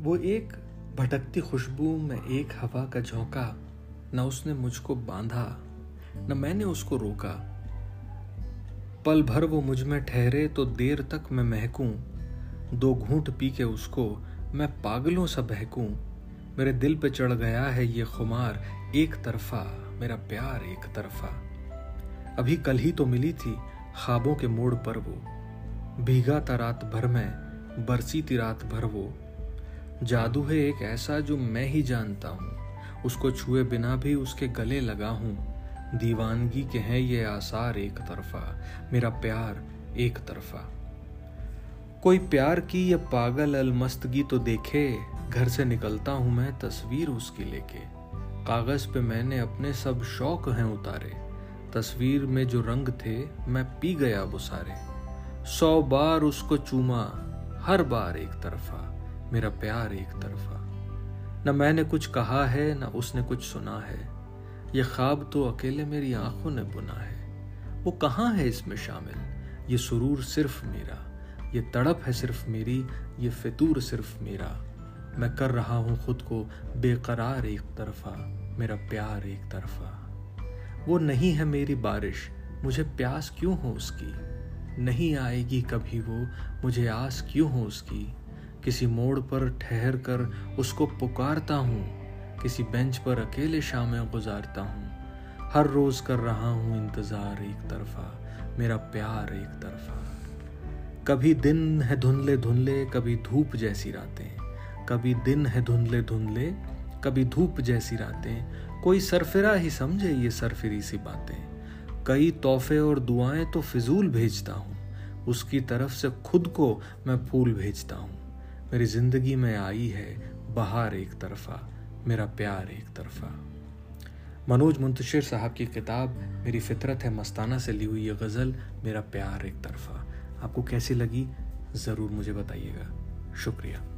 वो एक भटकती खुशबू में एक हवा का झोंका, न उसने मुझको बांधा, न मैंने उसको रोका। पल भर वो मुझमें ठहरे तो देर तक मैं महकूं, दो घूंट पी के उसको मैं पागलों सा बहकूं। मेरे दिल पे चढ़ गया है ये खुमार, एक तरफा, मेरा प्यार एक तरफा। अभी कल ही तो मिली थी, ख्वाबों के मोड़ पर वो। भीगा था रात भर में बरसी थी रात भर वो। जादू है एक ऐसा जो मैं ही जानता हूँ। उसको छुए बिना भी उसके गले लगा हूँ। दीवानगी के हैं ये आसार एक तरफा, मेरा प्यार एक तरफा। कोई प्यार की ये पागल अलमस्तगी तो देखे, घर से निकलता हूँ मैं तस्वीर उसकी लेके। कागज़ पे मैंने अपने सब शौक हैं उतारे। तस्वीर में जो रंग थे, मैं पी गया वो सारे। सौ बार उसको चूमा, हर बार एक तरफा, मेरा प्यार एक तरफा। न मैंने कुछ कहा है, न उसने कुछ सुना है। ये ख्वाब तो अकेले मेरी आँखों ने बुना है। वो कहाँ है इसमें शामिल? ये सुरूर सिर्फ़ मेरा। ये तड़प है सिर्फ़ मेरी। ये फितूर सिर्फ़ मेरा। मैं कर रहा हूँ खुद को बेकरार एक तरफा, मेरा प्यार एक तरफा। वो नहीं है मेरी बारिश। मुझे प्यास क्यों हो उसकी? नहीं आएगी कभी वो। मुझे आस क्यों हो उसकी? किसी मोड़ पर ठहर कर उसको पुकारता हूँ। किसी बेंच पर अकेले शामें गुजारता हूँ। हर रोज कर रहा हूँ इंतज़ार एक तरफा, मेरा प्यार एक तरफा। कभी दिन है धुंधले धुंधले, कभी धूप जैसी रातें। कभी दिन है धुंधले धुंधले, कभी धूप जैसी रातें। कोई सरफिरा ही समझे ये सरफिरी सी बातें। कई तोहफे और दुआएँ तो फिजूल भेजता हूँ। उसकी तरफ़ से खुद को मैं फूल भेजता हूँ। मेरी ज़िंदगी में आई है बहार एक तरफा, मेरा प्यार एक तरफा। मनोज मुंतशिर साहब की किताब, मेरी फितरत है मस्ताना से ली हुई ये गज़ल, मेरा प्यार एक तरफा। आपको कैसी लगी? ज़रूर मुझे बताइएगा। शुक्रिया।